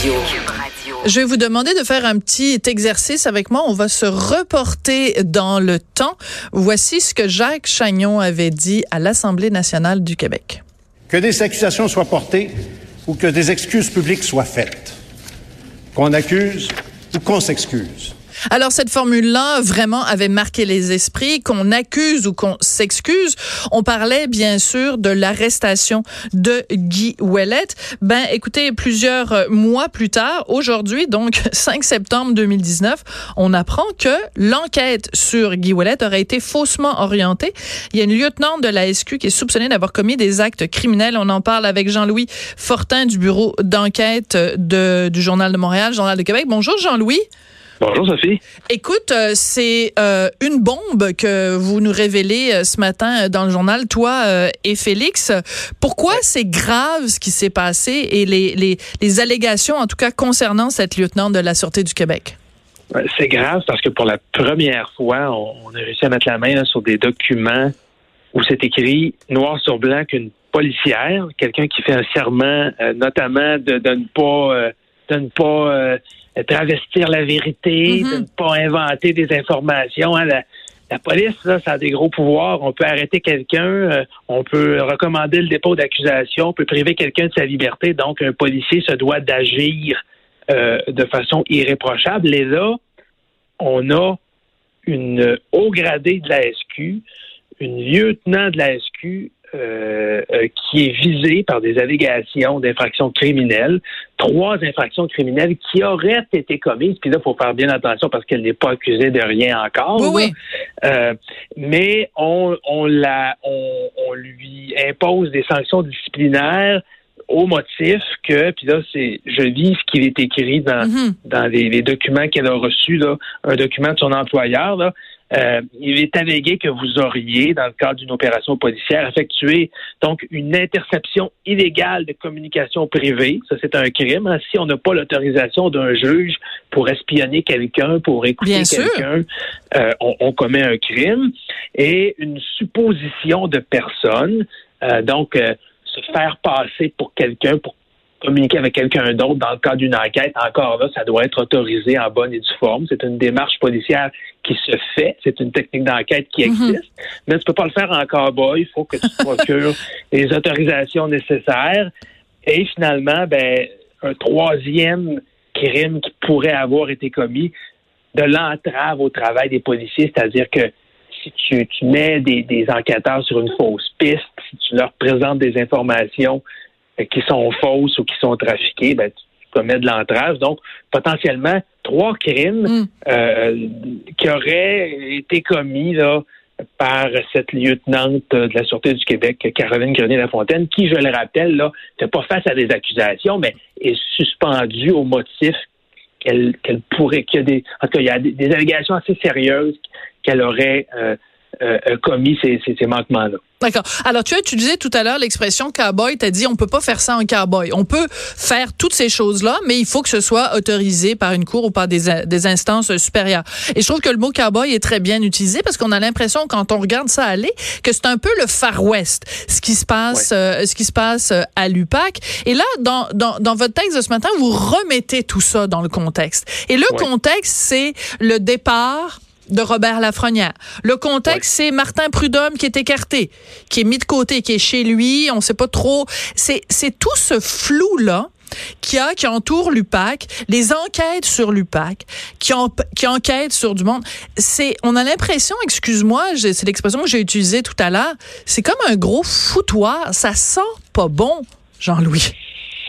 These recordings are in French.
Radio. Je vais vous demander de faire un petit exercice avec moi. On va se reporter dans le temps. Voici ce que Jacques Chagnon avait dit à l'Assemblée nationale du Québec. Que des accusations soient portées ou que des excuses publiques soient faites. Qu'on accuse ou qu'on s'excuse. Alors cette formule-là vraiment avait marqué les esprits, qu'on accuse ou qu'on s'excuse. On parlait bien sûr de l'arrestation de Guy Ouellet. Ben écoutez, plusieurs mois plus tard, aujourd'hui donc 5 septembre 2019, on apprend que l'enquête sur Guy Ouellet aurait été faussement orientée. Il y a une lieutenante de la SQ qui est soupçonnée d'avoir commis des actes criminels. On en parle avec Jean-Louis Fortin du bureau d'enquête du Journal de Montréal, Journal de Québec. Bonjour Jean-Louis. Bonjour Sophie. Écoute, euh, c'est euh, une bombe que vous nous révélez euh, ce matin dans le journal, toi et Félix. Pourquoi c'est grave ce qui s'est passé et les, les, les, allégations, en tout cas concernant cette lieutenant de la Sûreté du Québec? C'est grave parce que pour la première fois, on, a réussi à mettre la main sur des documents où c'est écrit noir sur blanc qu'une policière, quelqu'un qui fait un serment, notamment de, de, ne pas, de ne pas travestir la vérité, Mm-hmm. de ne pas inventer des informations. hein. La, la police, là, ça a des gros pouvoirs. On peut arrêter quelqu'un, euh, on peut recommander le dépôt d'accusation, on peut priver quelqu'un de sa liberté. Donc, un policier se doit d'agir euh, de façon irréprochable. Et là, on a une haut gradée de la SQ, une lieutenant de la SQ euh, euh, qui est visée par des allégations d'infractions criminelles, trois infractions criminelles qui auraient été commises. Puis là, il faut faire bien attention parce qu'elle n'est pas accusée de rien encore. Oui, oui. Euh, mais on, on, la, on, on lui impose des sanctions disciplinaires au motif que, puis là, c'est, je lis ce qu'il est écrit dans, Mhm. dans les, les documents qu'elle a reçus, là, un document de son employeur, là, euh, il est allégué que vous auriez, dans le cadre d'une opération policière, effectué donc une interception illégale de communication privée. Ça, c'est un crime. hein. Si on n'a pas l'autorisation d'un juge pour espionner quelqu'un, pour écouter quelqu'un, euh, on, on commet un crime. Et une supposition de personne, euh, donc se faire passer pour quelqu'un, pour communiquer avec quelqu'un d'autre dans le cadre d'une enquête, encore là, ça doit être autorisé en bonne et due forme. C'est une démarche policière qui se fait. C'est une technique d'enquête qui Mhm. existe. Mais tu peux pas le faire en cowboy. Il faut que tu procures les autorisations nécessaires. Et finalement, ben, un troisième crime qui pourrait avoir été commis, de l'entrave au travail des policiers, c'est-à-dire que si tu, tu mets des, des enquêteurs sur une fausse piste, si tu leur présentes des informations qui sont fausses ou qui sont trafiquées, ben, tu commets de l'entrave. Donc, potentiellement, trois crimes Mm. euh, qui auraient été commis là, par cette lieutenante de la Sûreté du Québec, Caroline Grenier-Lafontaine, qui, je le rappelle, là, n'est pas face à des accusations, mais est suspendue au motif qu'elle pourrait, qu'il y a des, en tout cas, il y a des, des allégations assez sérieuses qu'elle aurait euh, euh, euh, commis ces, ces, ces manquements-là. D'accord. Alors, tu as utilisé tout à l'heure l'expression cowboy. Tu as dit on peut pas faire ça en cowboy. On peut faire toutes ces choses-là, mais il faut que ce soit autorisé par une cour ou par des, des instances supérieures. Et je trouve que le mot cowboy est très bien utilisé parce qu'on a l'impression, quand on regarde ça aller, que c'est un peu le Far West, ce qui se passe, euh, ce qui se passe euh, à l'UPAC. Et là, dans, dans, dans votre texte de ce matin, vous remettez tout ça dans le contexte. Et le Ouais. contexte, c'est le départ de Robert Lafrenière. Le contexte, c'est Martin Prudhomme qui est écarté, qui est mis de côté, qui est chez lui, on sait pas trop. C'est, tout ce flou-là qui a, qui entoure l'UPAC, les enquêtes sur l'UPAC, qui, en- qui enquêtent sur du monde. C'est, on a l'impression, excuse-moi, c'est l'expression que j'ai utilisée tout à l'heure, c'est comme un gros foutoir. Ça sent pas bon, Jean-Louis.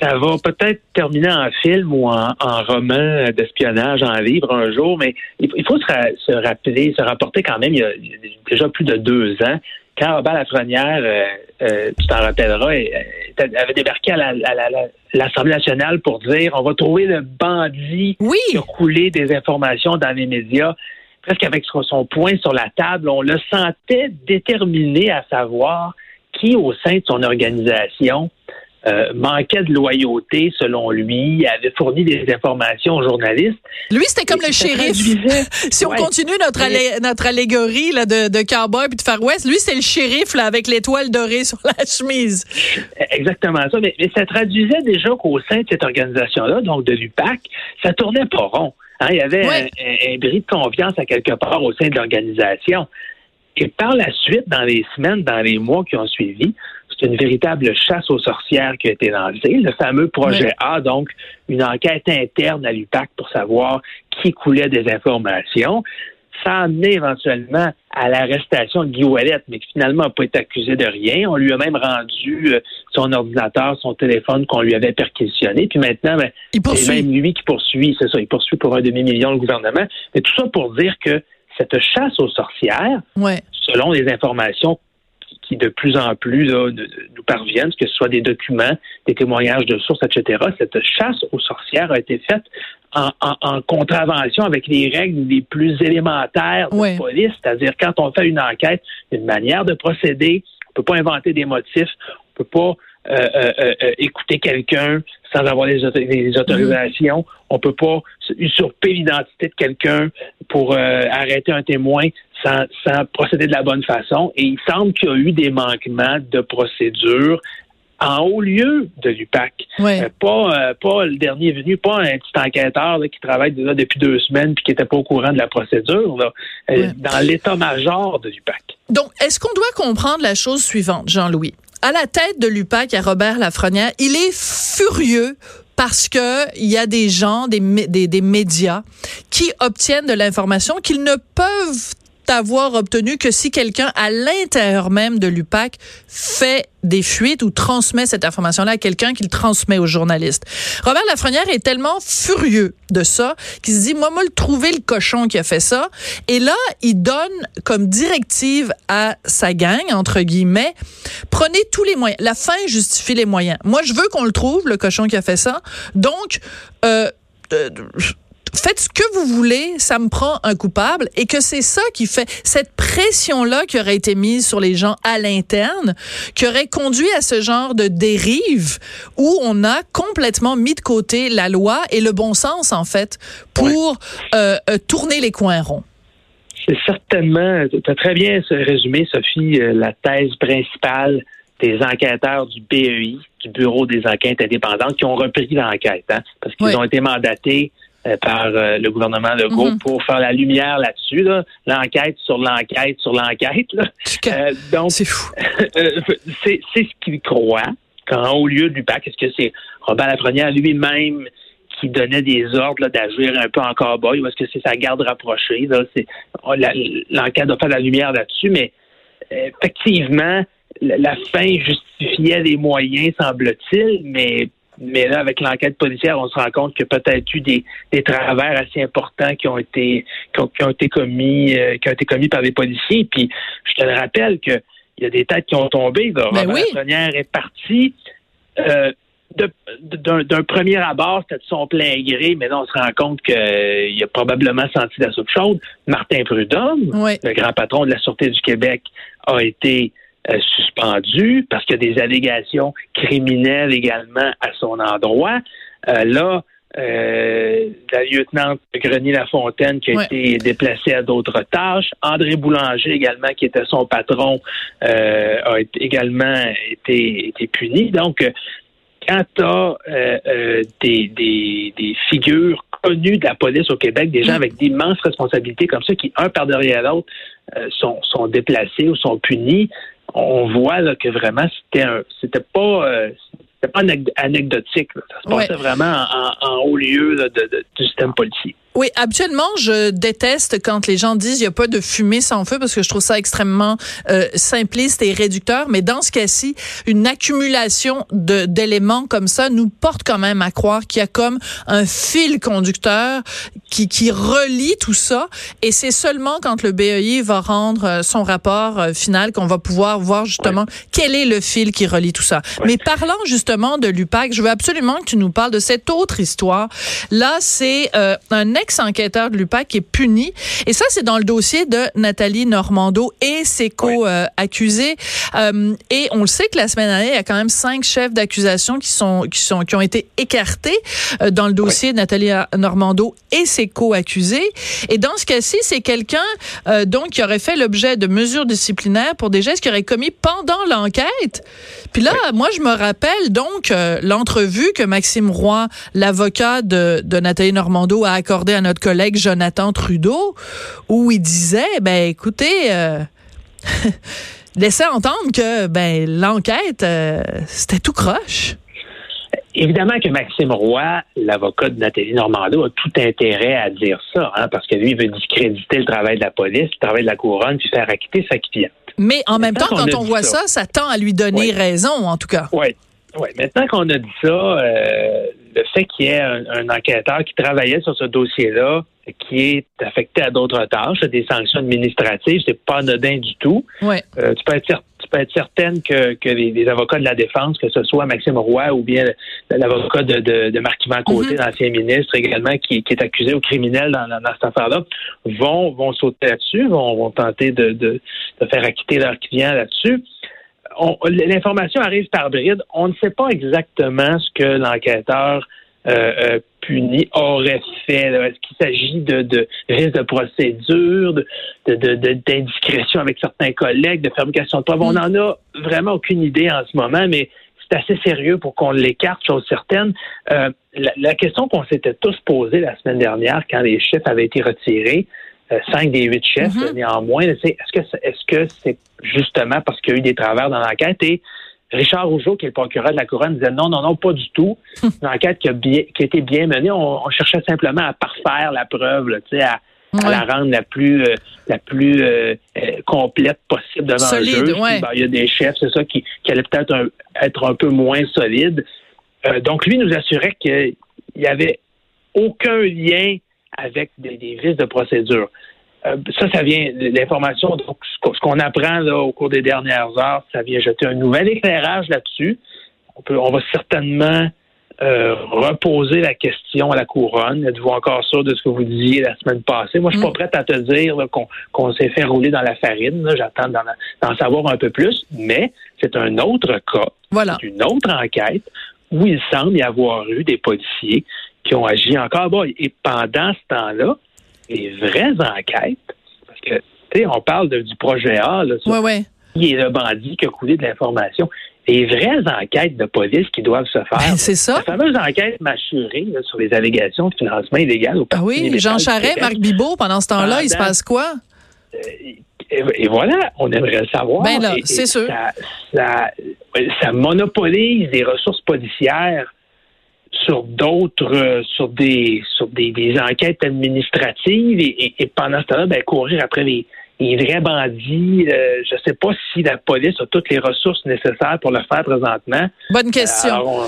Ça va peut-être terminer en film ou en, en roman d'espionnage, en livre un jour, mais il, faut se, ra- se rappeler, se rapporter quand même, il y, a, il y a déjà plus de deux ans, quand Robert Lafrenière, euh, euh, tu t'en rappelleras, euh, avait débarqué à la- à la- la- l'Assemblée nationale pour dire on va trouver le bandit Oui. qui a coulé des informations dans les médias. Presque avec son, son poing sur la table, on le sentait déterminé à savoir qui, au sein de son organisation, euh, manquait de loyauté selon lui, avait fourni des informations aux journalistes. Lui, c'était comme le shérif. si on continue notre, notre allégorie là, de, de cowboy puis de Far West, lui, c'est le shérif là, avec l'étoile dorée sur la chemise. Exactement ça. Mais, ça traduisait déjà qu'au sein de cette organisation-là, donc de l'UPAC, ça tournait pas rond. Hein, il y avait un, un, bris de confiance à quelque part au sein de l'organisation. Et par la suite, dans les semaines, dans les mois qui ont suivi, c'est une véritable chasse aux sorcières qui a été lancée. Le fameux projet A, donc une enquête interne à l'UPAC pour savoir qui coulait des informations. Ça a amené éventuellement à l'arrestation de Guy Ouellet, mais qui finalement n'a pas été accusé de rien. On lui a même rendu euh, son ordinateur, son téléphone qu'on lui avait perquisitionné. Puis maintenant, ben, c'est même lui qui poursuit, c'est ça, il poursuit pour un demi-million le gouvernement. Mais tout ça pour dire que cette chasse aux sorcières, selon les informations qui de plus en plus nous parviennent, que ce soit des documents, des témoignages de sources, etc. Cette chasse aux sorcières a été faite en, contravention avec les règles les plus élémentaires de la police, c'est-à-dire quand on fait une enquête, une manière de procéder, on peut pas inventer des motifs, on peut pas écouter quelqu'un sans avoir les, autorisations. On On peut pas usurper l'identité de quelqu'un pour arrêter un témoin sans, procéder de la bonne façon. Et il semble qu'il y a eu des manquements de procédure en haut lieu de l'UPAC. pas, pas le dernier venu, pas un petit enquêteur qui travaille déjà depuis deux semaines puis qui n'était pas au courant de la procédure, dans l'état-major de l'UPAC. Donc, est-ce qu'on doit comprendre la chose suivante, Jean-Louis? À la tête de l'UPAC, à Robert Lafrenière, il est furieux parce que il y a des gens, des, des, des médias qui obtiennent de l'information qu'ils ne peuvent avoir obtenu que si quelqu'un à l'intérieur même de l'UPAC fait des fuites ou transmet cette information-là à quelqu'un qui le transmet aux journalistes. Robert Lafrenière est tellement furieux de ça qu'il se dit, moi, moi, le trouver le cochon qui a fait ça. Et là, il donne comme directive à sa gang, entre guillemets, prenez tous les moyens. La fin justifie les moyens. Moi, je veux qu'on le trouve, le cochon qui a fait ça. Donc, euh, euh faites ce que vous voulez, ça me prend un coupable. Et que c'est ça qui fait cette pression-là qui aurait été mise sur les gens à l'interne, qui aurait conduit à ce genre de dérive où on a complètement mis de côté la loi et le bon sens, en fait, pour euh, euh, tourner les coins ronds. C'est certainement, tu as très bien résumé, Sophie, euh, la thèse principale des enquêteurs du BEI, du Bureau des enquêtes indépendantes, qui ont repris l'enquête, hein, parce qu'ils ont été mandatés par euh, le gouvernement Legault mm pour faire la lumière là-dessus, l'enquête sur l'enquête sur l'enquête. Euh, donc, c'est fou. c'est ce qu'il croit. Quand au lieu du PAC, est-ce que c'est Robert Lafrenière lui-même qui donnait des ordres d'agir un peu en cowboy ou est-ce que c'est sa garde rapprochée? L'enquête doit faire la lumière là-dessus, mais effectivement, la fin justifiait les moyens, semble-t-il, mais mais là, avec l'enquête policière, on se rend compte qu'il y a peut-être eu des, des travers assez importants qui ont été qui ont, été commis euh, qui ont été commis par les policiers. Puis je te le rappelle que il y a des têtes qui ont tombé. Là. Ben oui. est parti. Euh, d'un premier abord, c'était de son plein gré, mais là, on se rend compte qu'il a probablement senti la soupe chaude. Martin Prudhomme, le grand patron de la Sûreté du Québec, a été euh, suspendu parce qu'il y a des allégations criminelles également à son endroit. Euh, là, euh, la lieutenant Grenier-Lafontaine qui a été déplacée à d'autres tâches. André Boulanger également, qui était son patron, a également été, été puni. Donc, quand tu as des, des, des, figures connues de la police au Québec, des gens avec d'immenses responsabilités comme ça, qui, un par derrière l'autre, sont, sont déplacés ou sont punis, on voit là, que vraiment c'était un c'était pas euh, pas anecdotique. Ça se passait vraiment en, haut lieu de, du système policier. Oui, habituellement, je déteste quand les gens disent il n'y a pas de fumée sans feu parce que je trouve ça extrêmement euh, simpliste et réducteur. Mais dans ce cas-ci, une accumulation d'éléments comme ça nous porte quand même à croire qu'il y a comme un fil conducteur qui, qui relie tout ça. Et c'est seulement quand le BEI va rendre euh, son rapport euh, final qu'on va pouvoir voir justement quel est le fil qui relie tout ça. Mais parlant justement de l'UPAC, je veux absolument que tu nous parles de cette autre histoire. Là, c'est un ex-enquêteur de l'UPAC qui est puni. Et ça, c'est dans le dossier de Nathalie Normando et ses co-accusés. Euh, et on le sait que la semaine dernière, il y a quand même cinq chefs d'accusation qui sont qui sont qui ont été écartés euh, dans le dossier de Nathalie Normando et ses co-accusés. Et dans ce cas-ci, c'est quelqu'un euh, donc qui aurait fait l'objet de mesures disciplinaires pour des gestes qu'il aurait commis pendant l'enquête. Puis là, moi, je me rappelle donc euh, l'entrevue que Maxime Roy, l'avocat de, de Nathalie Normando, a à notre collègue Jonathan Trudeau, où il disait, ben écoutez, euh, laissez entendre que ben l'enquête, euh, c'était tout croche. Évidemment que Maxime Roy, l'avocat de Nathalie Normando, a tout intérêt à dire ça, hein, parce que lui, il veut discréditer le travail de la police, le travail de la couronne, puis faire acquitter sa cliente. Mais en même temps, quand on, voit ça, ça tend à lui donner raison, en tout cas. Oui. Oui, maintenant qu'on a dit ça, euh, le fait qu'il y ait un, enquêteur qui travaillait sur ce dossier-là, qui est affecté à d'autres tâches, des sanctions administratives, c'est pas anodin du tout. Ouais. Euh, tu peux être tu peux être certaine que, que les, avocats de la défense, que ce soit Maxime Roy ou bien l'avocat de, de, de Marc-Yvan Côté, l'ancien ministre également, qui, qui, est accusé au criminel dans, dans, cette affaire-là, vont, vont sauter là-dessus, vont, vont tenter de, de, de faire acquitter leurs clients là-dessus l'information arrive par bride. On ne sait pas exactement ce que l'enquêteur euh, euh, puni aurait fait. Est-ce qu'il s'agit de, de, risque de procédure, d'indiscrétion de, avec certains collègues, de fabrication de preuves? On n'en a vraiment aucune idée en ce moment, mais c'est assez sérieux pour qu'on l'écarte, chose certaine. Euh, la, la, question qu'on s'était tous posée la semaine dernière quand les chiffres avaient été retirés, cinq des huit chefs, mm-hmm. néanmoins. Est-ce que est-ce que c'est justement parce qu'il y a eu des travers dans l'enquête? Et Richard Rougeau, qui est le procureur de la Couronne, disait non, non, non, pas du tout. Une enquête qui a, bien, qui a été bien menée. On, cherchait simplement à parfaire la preuve, là, à, à la rendre la plus euh, la plus euh, complète possible devant Solide, le juge. Ben, il y a des chefs, c'est ça, qui, qui allaient peut-être être un peu moins solides. donc, lui nous assurait qu'il y avait aucun lien avec des, des vices de procédure. Euh, ça, ça vient, l'information, donc ce qu'on apprend là, au cours des dernières heures, ça vient jeter un nouvel éclairage là-dessus. On, peut, on va certainement euh, reposer la question à la couronne. Êtes-vous encore sûr de ce que vous disiez la semaine passée? Moi, je suis pas mm. prête à te dire qu'on s'est fait rouler dans la farine. J'attends d'en savoir un peu plus, mais c'est un autre cas, voilà. une autre enquête où il semble y avoir eu des policiers qui ont agi encore. Et pendant ce temps-là, les vraies enquêtes, parce que, tu sais, on parle du projet A, là, sur qui est le bandit qui a coulé de l'information. Les vraies enquêtes de police qui doivent se faire. Ben, c'est ça. La fameuse enquête mâchurée sur les allégations de financement illégal au Ah oui, Jean Charest, Marc Bibot, pendant ce temps-là, il se passe quoi? Euh, et, voilà, on aimerait le savoir. Ben là, c'est sûr. ça, monopolise des ressources policières sur d'autres, euh, sur des sur des, des, enquêtes administratives et, et, pendant ce temps-là, ben, courir après les, les vrais bandits. Euh, je ne sais pas si la police a toutes les ressources nécessaires pour le faire présentement. Bonne question.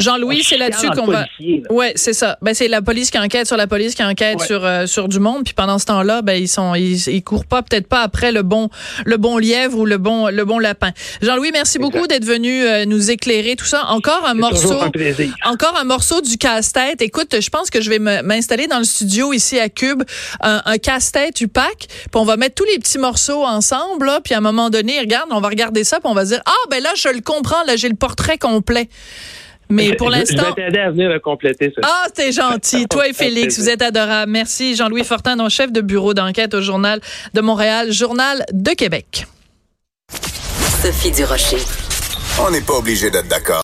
Jean-Louis, c'est là-dessus qu'on va. Ouais, c'est ça. Ben c'est la police qui enquête sur la police qui enquête sur euh, sur du monde. Puis pendant ce temps-là, ben ils sont ils, courent pas peut-être pas après le bon le bon lièvre ou le bon le bon lapin. Jean-Louis, merci beaucoup d'être venu euh, nous éclairer tout ça. Encore un morceau. encore un morceau du casse-tête. Écoute, je pense que je vais m'installer dans le studio ici à Cube un, un casse-tête UPAC. Puis on va mettre tous les petits morceaux ensemble, là, puis à un moment donné, regarde, on va regarder ça, puis on va dire ah ben là je le comprends, là j'ai le portrait complet. Mais pour l'instant. Je vais t'aider à venir compléter ça. Ah, c'est gentil. Toi et Félix, vous êtes adorables. Merci. Jean-Louis Fortin, non chef de bureau d'enquête au Journal de Montréal, Journal de Québec. Sophie Durocher. On n'est pas obligé d'être d'accord.